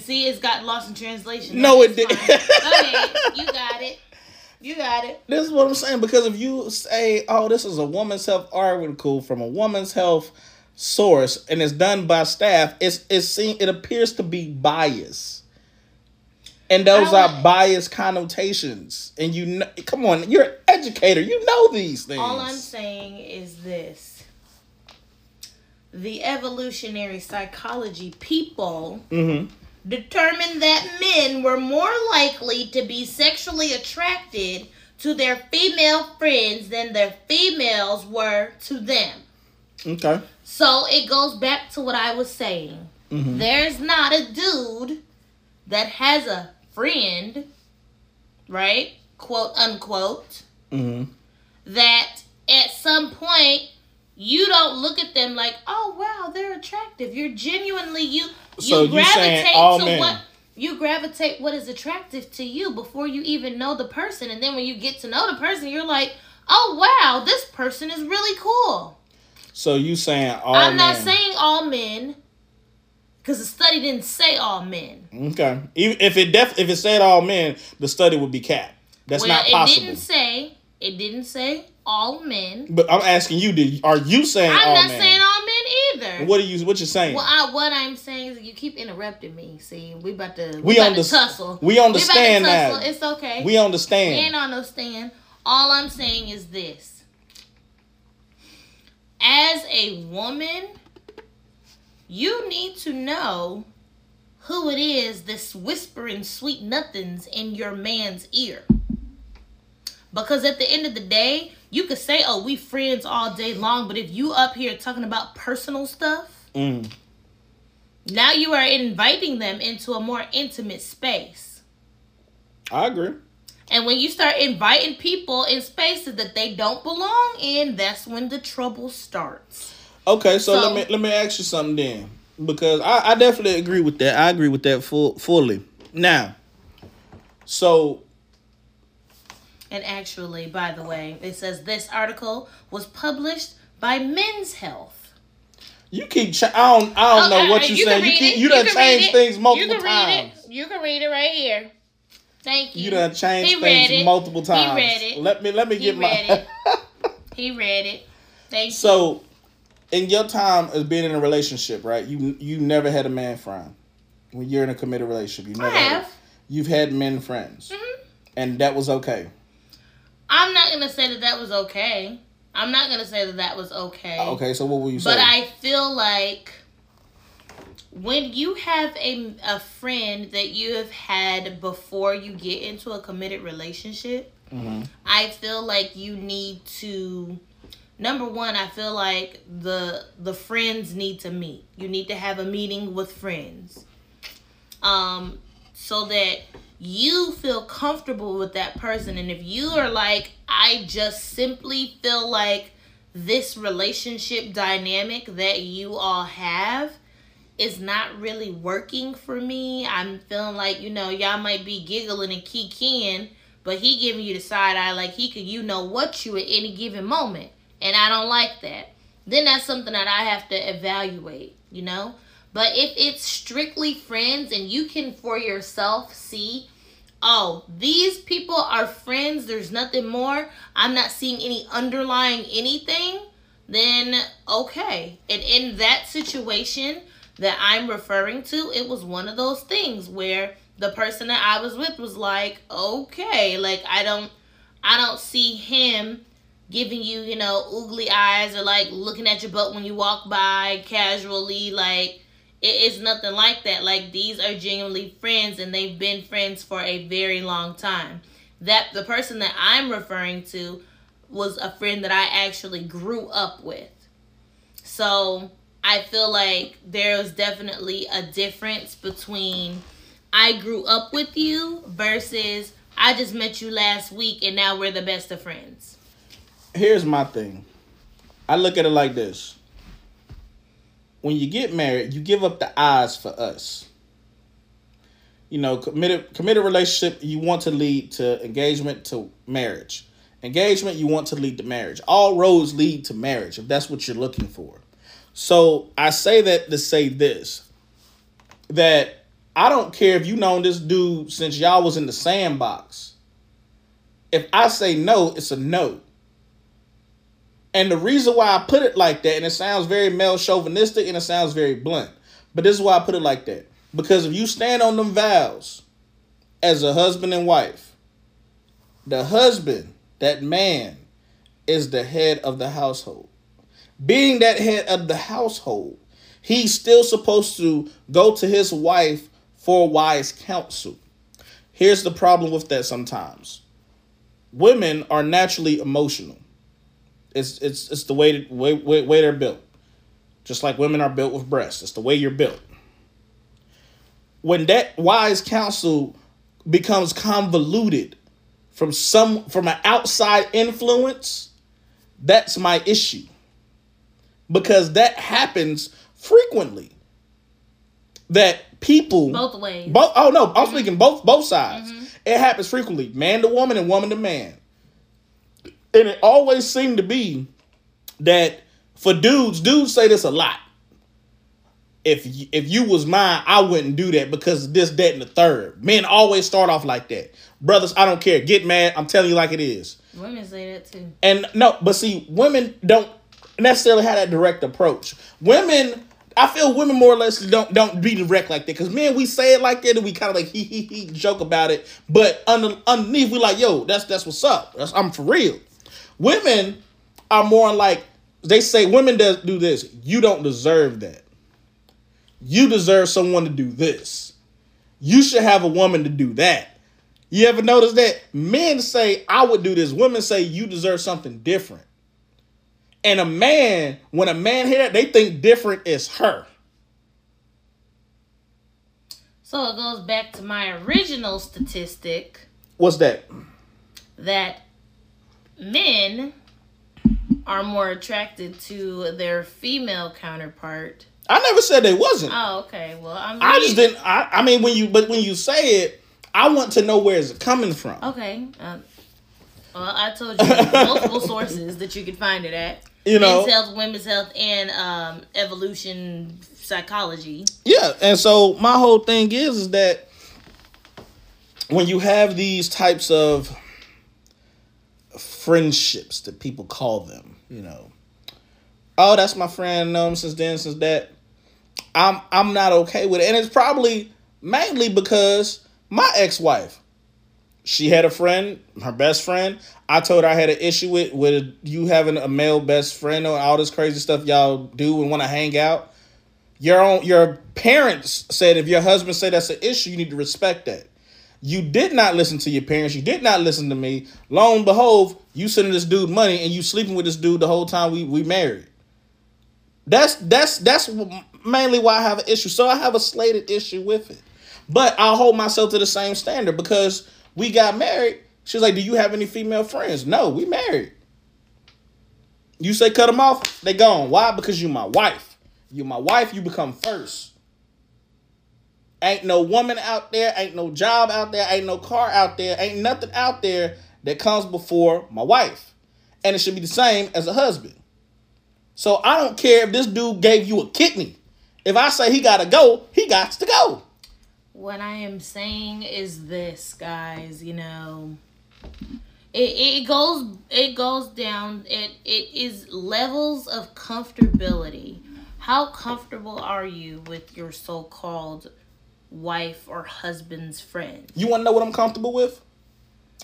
See, it's got lost in translation. No, it didn't. ahead. You got it. You got it. This is what I'm saying because if you say, "Oh, this is a woman's health article from a woman's health source," and it's done by staff, it's it's seen it appears to be bias, and those are don't- connotations. And you know, come on, you're an educator, you know these things. All I'm saying is this. The evolutionary psychology people Mhm. determined that men were more likely to be sexually attracted to their female friends than their females were to them. Okay. So it goes back to what I was saying. Mm-hmm. There's not a dude that has a friend, right? Quote unquote, hmm that at some point you don't look at them like, oh wow, they're attractive. You're genuinely you So you gravitate all to men. what you gravitate what is attractive to you before you even know the person. And then when you get to know the person, you're like, oh wow, this person is really cool. So you saying all I'm not saying all men, because the study didn't say all men. Okay. Even if it def if it said all men, the study would be capped. That's well, not it possible. didn't say it didn't say all men. But I'm asking you, did are you saying I'm all not men? saying all men either. What are you? What you saying? Well, I, what I'm saying is you keep interrupting me. See, we about to We we, about underst- to tussle. we understand we about to now. It's okay. we understand. We understand. ain't on no stand. All I'm saying is this: as a woman, you need to know who it is that's whispering sweet nothings in your man's ear. Because at the end of the day, you could say, "Oh, we friends all day long," but if you up here talking about personal stuff, Mm. now you are inviting them into a more intimate space. I agree. And when you start inviting people in spaces that they don't belong in, that's when the trouble starts. Okay, so, So- let me let me ask you something then, because I, I definitely agree with that. I agree with that full fully. Now, so And actually, by the way, it says this article was published by Men's Health. you keep. Ch- I don't. I don't Oh, know what uh, you, saying. You keep. it. You done changed things multiple you can Read times. it. You can read it right here. Thank you. You done changed things multiple times. He read it. Let me let me He get my. read it. He read it. Thank you. So, in your time as being in a relationship, right? You you never had a man friend. When you're in a committed relationship, you I never. Had, have. you've had men friends, Mhm. and that was okay. I'm not gonna say that that was okay. I'm not gonna say that that was okay. Okay, so what will you say? But I feel like when you have a, a friend that you have had before you get into a committed relationship, Mhm. I feel like you need to number one, I feel like the the friends need to meet. You need to have a meeting with friends. Um so that you feel comfortable with that person and if you are like I just simply feel like this relationship dynamic that you all have is not really working for me. I'm feeling like, you know, y'all might be giggling and kikiing, but he giving you the side eye like he could you know what you at any given moment. And I don't like that. then that's something that I have to evaluate, you know? But if it's strictly friends and you can for yourself see, oh, these people are friends, there's nothing more, I'm not seeing any underlying anything, then okay. And in that situation that I'm referring to, it was one of those things where the person that I was with was like, okay, like I don't I don't see him giving you, you know, oogly eyes or like looking at your butt when you walk by casually. Like, it is nothing like that. Like, these are genuinely friends and they've been friends for a very long time. That the person that I'm referring to was a friend that I actually grew up with. So, I feel like there's definitely a difference between I grew up with you versus I just met you last week and now we're the best of friends here's my thing. I look at it like this. When you get married, you give up the eyes for us. You know, committed committed relationship, you want to lead to engagement to marriage. Engagement, you want to lead to marriage. All roads lead to marriage if that's what you're looking for. So I say that to say this that I don't care if you known this dude since y'all was in the sandbox. If I say no, it's a no. And the reason why I put it like that, and it sounds very male chauvinistic and it sounds very blunt, but this is why I put it like that. Because if you stand on them vows as a husband and wife, the husband, that man, is the head of the household. Being that head of the household, he's still supposed to go to his wife for wise counsel. Here's the problem with that sometimes women are naturally emotional. It's it's it's the way way way, way they're built. Just like women are built with breasts. It's the way you're built. When that wise counsel becomes convoluted from some from an outside influence, that's my issue. Because that happens frequently. That people both ways. Both oh no, I'm mm-hmm. speaking both both sides. Mm-hmm. It happens frequently, man to woman and woman to man and it always seemed to be that for dudes, dudes say this a lot. If if you was mine, I wouldn't do that because this, that, and the third. Men always start off like that. Brothers, I don't care. Get mad. I'm telling you like it is. Women say that too. And no, but see, women don't necessarily have that direct approach. Women, I feel women more or less don't don't be direct like that because men we say it like that and we kind of like he he he joke about it, but under, underneath we like yo that's that's what's up. That's, I'm for real. Women are more like they say women does do this. You don't deserve that. You deserve someone to do this. You should have a woman to do that. You ever notice that? Men say, I would do this. Women say, you deserve something different. And a man, when a man hear that, they think different is her. So it goes back to my original statistic. What's that? That men are more attracted to their female counterpart. I never said they wasn't. Oh, okay. Well, I'm I just didn't. I, I mean, when you but when you say it, I want to know where is it coming from. Okay. Um, well, I told you multiple sources that you could find it at. You know, men's health, women's health, and um, evolution psychology. Yeah, and so my whole thing is is that when you have these types of friendships that people call them, you know. Oh, that's my friend, know him since then, since that. I'm I'm not okay with it. And it's probably mainly because my ex-wife, she had a friend, her best friend. I told her I had an issue with with you having a male best friend or all this crazy stuff y'all do and want to hang out. Your own your parents said if your husband said that's an issue, you need to respect that. You did not listen to your parents. You did not listen to me. Lo and behold, you sending this dude money and you sleeping with this dude the whole time we we married. That's that's that's mainly why I have an issue. So I have a slated issue with it. But I'll hold myself to the same standard because we got married. She's like, "Do you have any female friends?" No, we married. You say cut them off, they gone. Why? Because you my wife. You my wife. You become first. Ain't no woman out there, ain't no job out there, ain't no car out there, ain't nothing out there that comes before my wife. And it should be the same as a husband. So I don't care if this dude gave you a kidney. If I say he gotta go, he got to go. What I am saying is this, guys. You know, it, it goes it goes down. It it is levels of comfortability. How comfortable are you with your so called wife or husband's friend? You wanna know what I'm comfortable with?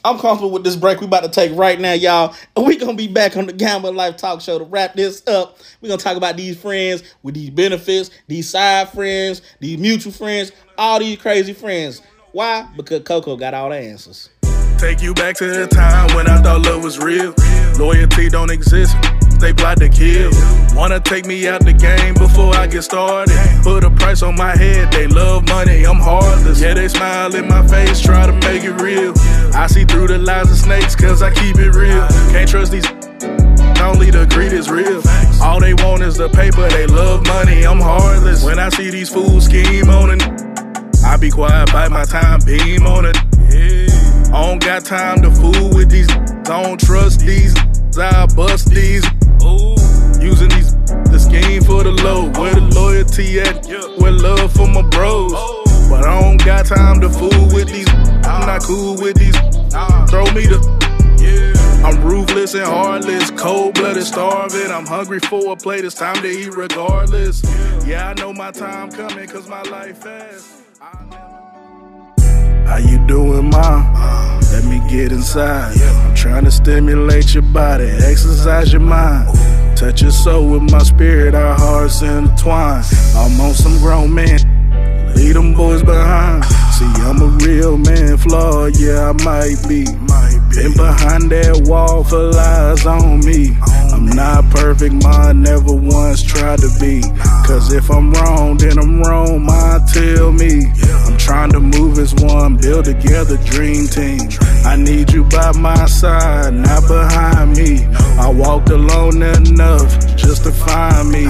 I'm comfortable with this break we about to take right now, y'all. And we gonna be back on the Gamble Life Talk Show to wrap this up. we gonna talk about these friends with these benefits, these side friends, these mutual friends, all these crazy friends. Why? Because Coco got all the answers. Take you back to the time when I thought love was real. Loyalty don't exist. They plot to kill. Wanna take me out the game before I get started. Put a price on my head. They love money. I'm heartless. Yeah, they smile in my face, try to make it real. I see through the lies of snakes, cause I keep it real. Can't trust these. Only the greed is real. All they want is the paper. They love money. I'm heartless. When I see these fools scheme on it, I be quiet, bite my time, beam on it. I don't got time to fool with these. Don't trust these. I bust these. Using these the scheme for the low. Where the loyalty at? Where love for my bros. Oh. But I don't got time to fool with these. I'm not cool with these. Throw me the. I'm ruthless and heartless, cold blooded, starving. I'm hungry for a plate. It's time to eat regardless. Yeah, I know my time coming, cause my life fast. How you doing, mom? Let me get inside. I'm trying to stimulate your body, exercise your mind. Touch your soul with my spirit, our hearts intertwine. I'm on some grown man, leave them boys behind. See, I'm a real man, flawed, yeah, I might be. Been behind that wall for lies on me. I'm not perfect, mine never once tried to be. Cause if I'm wrong, then I'm wrong, mine tell me. I'm trying to move as one, build together, dream team. I need you by my side, not behind me. I walked alone enough just to find me.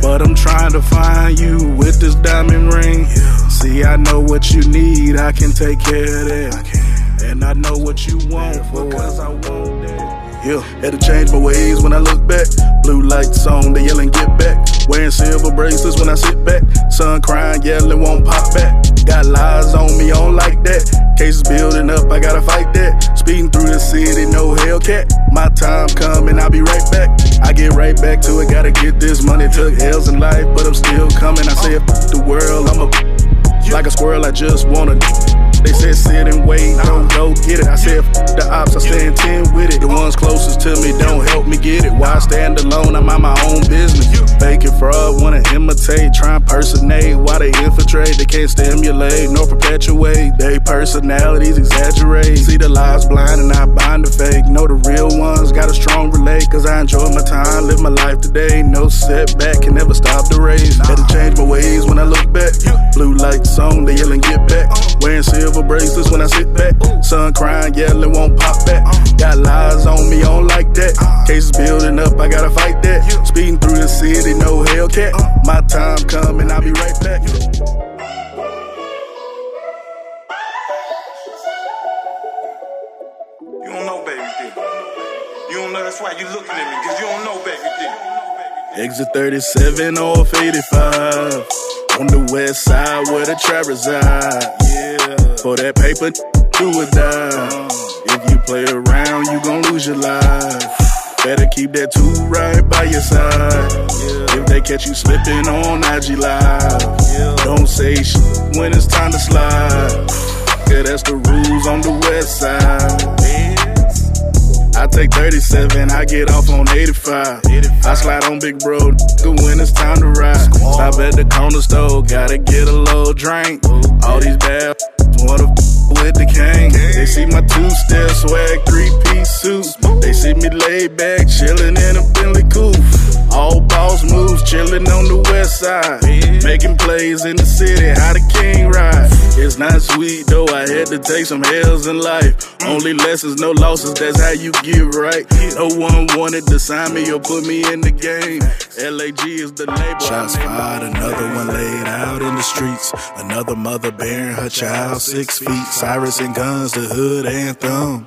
But I'm trying to find you with this diamond ring. See, I know what you need, I can take care of that. And I know what you want because I want that. Yeah, had to change my ways when I look back. Blue lights on, they yelling, get back. Wearing silver bracelets when I sit back. Sun crying, yelling, won't pop back. Got lies on me, on like that. Cases building up, I gotta fight that. Speeding through the city, no Hellcat. My time coming, I'll be right back. I get right back to it, gotta get this money. Took L's in life, but I'm still coming. I say, the world, I'm a like a squirrel, I just wanna. They said sit and wait, don't go get it. I said the ops, I stand 10 with it. The ones closest to me don't help me get it. Why I stand alone, I'm on my own business. Faking fraud, wanna imitate, try personate. Why they infiltrate, they can't stimulate nor perpetuate. They personalities exaggerate. See the lies blind and I bind the fake. Know the real ones, got a strong relate. Cause I enjoy my time, live my life today. No setback, can never stop the race. Had to change my ways when I look back. Blue lights on, they yelling get back. Wearing silver bracelets when I sit back. Sun crying, yelling won't pop back. Got lies on me, on like that. Cases building up, I gotta fight that. Speeding through the city, no Hellcat. My time coming, I'll be right back. You don't know, baby D. You don't know, that's why you looking at me, cause you don't know, baby. Exit 37 off 85. On the west side where the trap reside. Yeah. For that paper, do or die. If you play around, you gon' lose your life. Better keep that two right by your side. If they catch you slipping on IG Live, don't say shit when it's time to slide. Yeah, that's the rules on the west side. I take 37, I get off on 85. I slide on Big Bro when it's time to ride. Stop at the corner store, gotta get a little drink. All these bad wanna with the king. They see my two step swag, three piece suit. They see me laid back, chillin' in a Bentley coupe. All boss moves, chillin' on the west side. Making plays in the city, how the king ride. It's not sweet though, I had to take some hells in life. Only lessons, no losses, that's how you get right. No one wanted to sign me or put me in the game. LAG is the label. Shots fired, another one laid out in the streets. Another mother bearing her child six feet. Cyrus and guns, the hood anthem.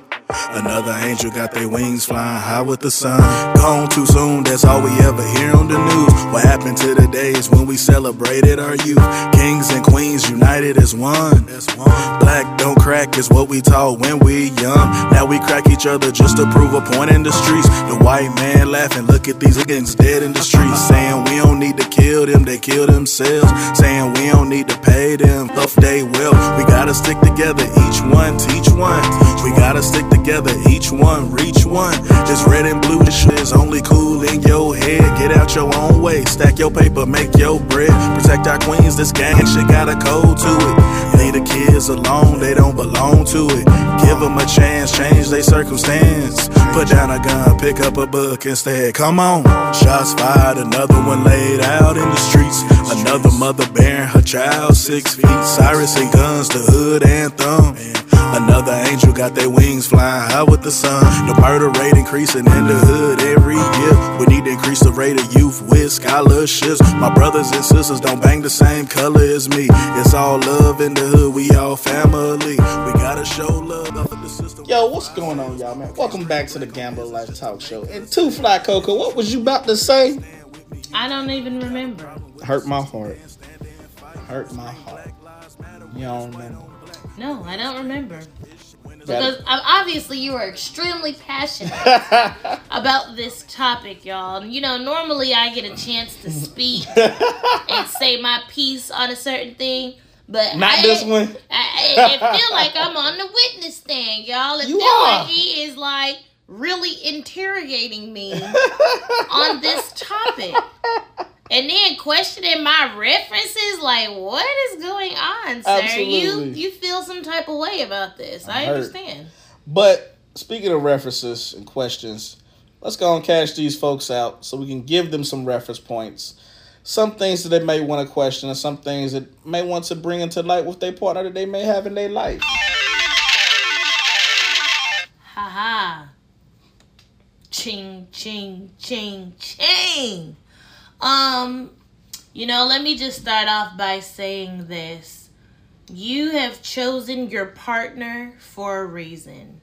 Another angel got their wings flying high with the sun. Gone too soon, that's all we ever hear on the news. What happened to the days when we celebrated our youth? Kings and queens united as one. Black don't crack is what we taught when we young. Now we crack each other just to prove a point in the streets. The white man laughing, look at these niggas dead in the streets. Saying we don't need to kill them, they kill themselves. Saying we don't need to pay them, off they will. We gotta stick together, each one teach one. We gotta stick together, each one reach one. This red and blue this shit is only cool in your head. Get out your own way, stack your paper, make your bread. Protect our queens, this gang shit got a code to it. The kids alone, they don't belong to it. Give them a chance, change their circumstance. Put down a gun, pick up a book instead. Come on. Shots fired, another one laid out in the streets. Another mother bearing her child six feet. Cyrus and guns, the hood anthem. Another angel got their wings flying high with the sun. The murder rate increasing in the hood every year. We need to increase the rate of youth with scholarships. My brothers and sisters don't bang the same color as me. It's all love in the hood, we all family. We gotta show love for the system. Yo, what's going on, y'all, man? Welcome back to the Gamble Life Talk Show. And Two Fly Coco, what was you about to say? I don't even remember. Hurt my heart. Hurt my heart. You don't remember. No, I don't remember. Because obviously you are extremely passionate about this topic, y'all. And, You know, normally I get a chance to speak and say my piece on a certain thing, but Not I, this one. I, I, it feel like I'm on the witness stand, y'all. It You feel are. like he is like really interrogating me on this topic. And then questioning my references, like what is going on, sir? You Absolutely. you feel some type of way about this. I hurt. understand. But speaking of references and questions, let's go and cash these folks out so we can give them some reference points. Some things that they may want to question, and some things that may want to bring into light with their partner that they may have in their life. Haha. Ching ching ching ching. Um, you know, let me just start off by saying this. You have chosen your partner for a reason.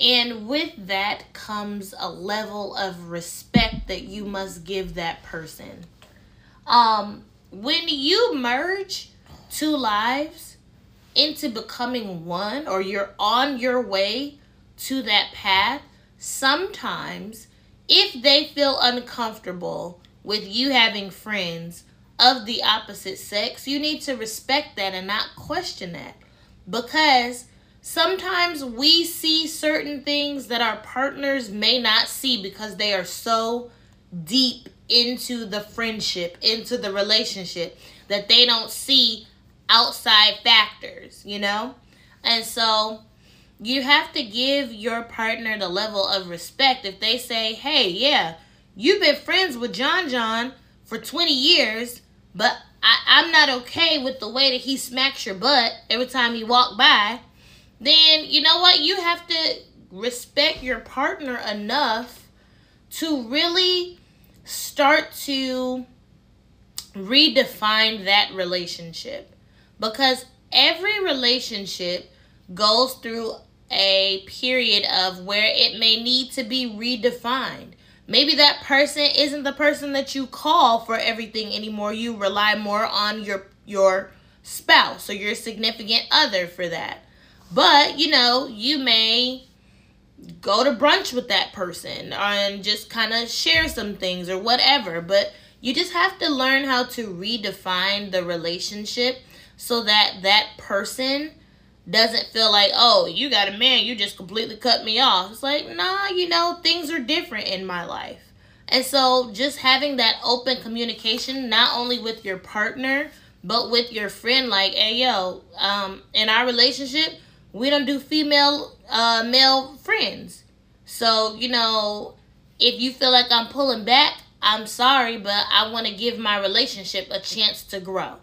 And with that comes a level of respect that you must give that person. Um, when you merge two lives into becoming one, or you're on your way to that path, sometimes if they feel uncomfortable with you having friends of the opposite sex, you need to respect that and not question that. Because sometimes we see certain things that our partners may not see because they are so deep into the friendship, into the relationship, that they don't see outside factors, you know? And so you have to give your partner the level of respect. If they say, hey, yeah, you've been friends with John John for 20 years, but I, I'm not okay with the way that he smacks your butt every time you walk by, then you know what? You have to respect your partner enough to really start to redefine that relationship because every relationship goes through a period of where it may need to be redefined. Maybe that person isn't the person that you call for everything anymore. You rely more on your your spouse or your significant other for that. But, you know, you may go to brunch with that person and just kind of share some things or whatever. But you just have to learn how to redefine the relationship so that that person doesn't feel like, oh, you got a man, you just completely cut me off. It's like, nah, you know, things are different in my life. And so just having that open communication, not only with your partner, but with your friend, like, hey, yo, um, in our relationship, we don't do female, uh, male friends. So, you know, if you feel like I'm pulling back, I'm sorry, but I want to give my relationship a chance to grow.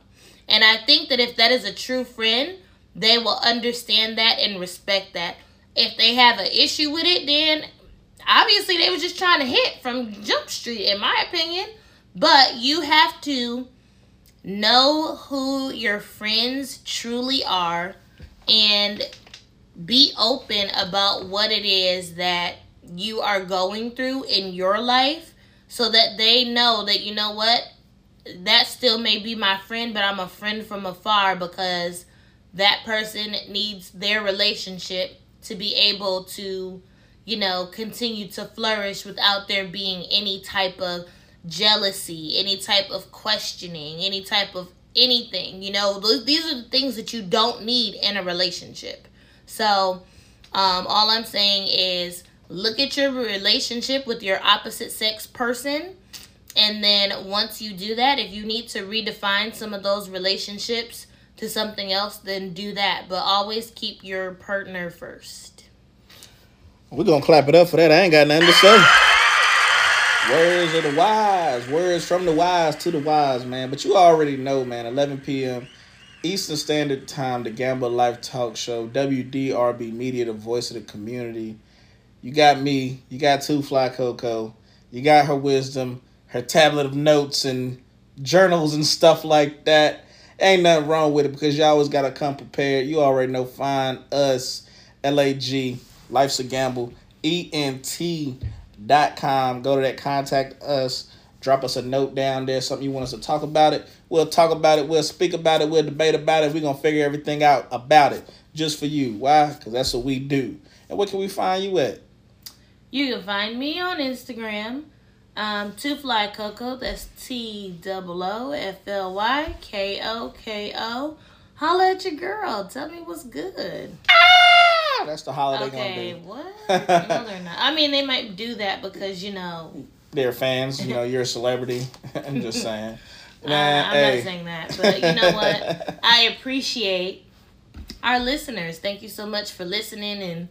And I think that if that is a true friend, they will understand that and respect that. If they have an issue with it, then obviously they were just trying to hit from Jump Street, in my opinion. But you have to know who your friends truly are and be open about what it is that you are going through in your life so that they know that you know what that still may be my friend but i'm a friend from afar because that person needs their relationship to be able to you know continue to flourish without there being any type of jealousy any type of questioning any type of anything you know? These are the things that you don't need in a relationship. So um, all i'm saying is look at your relationship with your opposite sex person and then once you do that if you need to redefine some of those relationships to something else then do that. But always keep your partner first. We're gonna clap it up for that. I ain't got nothing to say. Words of the wise. Words from the wise to the wise man. But you already know man. 11 p.m eastern standard time the gamble life talk show wdrb media the voice of the community. You got me, you got Two Fly Coco, you got her wisdom, her tablet of notes and journals and stuff like that. Ain't nothing wrong with it because y'all always gotta come prepared. You already know find us, LAG, Life's a Gamble, ENT.com. Go to that contact us. Drop us a note down there, something you want us to talk about it. We'll talk about it, we'll speak about it, we'll debate about it. We're gonna figure everything out about it just for you. Why? Because that's what we do. And where can we find you at? You can find me on Instagram, um, Two Fly Coco. That's T O O F L Y K O K O. Holla at your girl. Tell me what's good. Ah, that's the holiday okay, gonna do. what? no, they're not. I mean, they might do that because you know they're fans. You know, you're a celebrity. I'm just saying. Man, uh, I'm hey. not saying that, but you know what? I appreciate our listeners. Thank you so much for listening and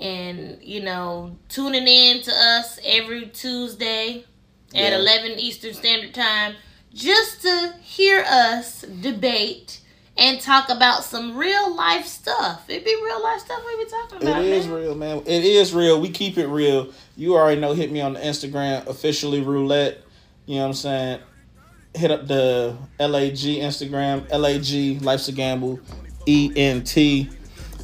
and you know tuning in to us every Tuesday yeah. at 11 Eastern Standard Time just to hear us debate and talk about some real life stuff. It be real life stuff we be talking about. It is man. real, man. It is real. We keep it real. You already know. Hit me on the Instagram officially roulette. You know what I'm saying. Hit up the LAG Instagram, LAG Life's a Gamble, E N T.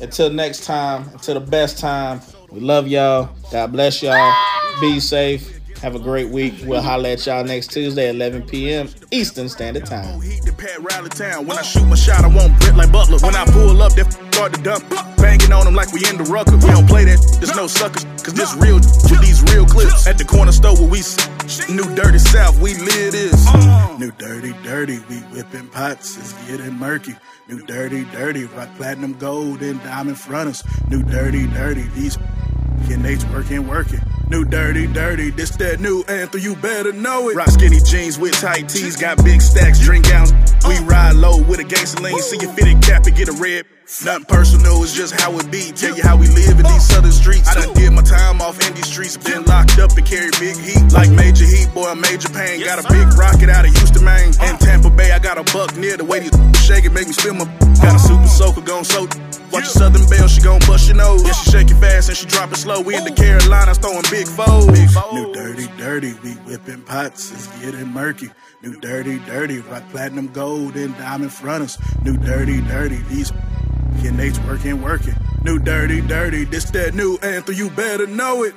Until next time, until the best time, we love y'all. God bless y'all. Be safe. Have a great week. We'll holler at y'all next Tuesday, 11 p.m. Eastern Standard Time. When I shoot my shot, I like Butler. When I pull up, they start to dump. Banging on them like we in the rucker. We don't play that. There's no suckers. Cause this real with these real clips. At the corner store where we New Dirty South, we live this. New Dirty Dirty, we whipping pots. It's getting murky. New dirty, dirty, rock platinum gold and diamond. New dirty, dirty, these and Nate's working, working. New dirty, dirty, this that new anthem, you better know it. Rock skinny jeans with tight tees, got big stacks, drink gowns. We ride low with a gangster lean, see your fitted cap and get a red. Nothing personal, it's just how it be. Tell you how we live in these southern streets. I done did my time off in these streets, been locked up and carry big heat. Like major heat, boy, major pain. Got a big rocket out of Houston, Maine. In Tampa Bay, I got a buck near the way these shake it, make me spill my. Got a super soaker gon' soak. Watch a Southern Belle, she gon' bust your nose. Yeah, she shake it fast and she drop it slow. We in the Carolinas throwing big foes. New dirty, dirty, we whipping pots, it's getting murky. New dirty, dirty, rock platinum gold and diamond fronters. New dirty, dirty, these and Nate's working, working. New dirty, dirty, this that new anthem, you better know it.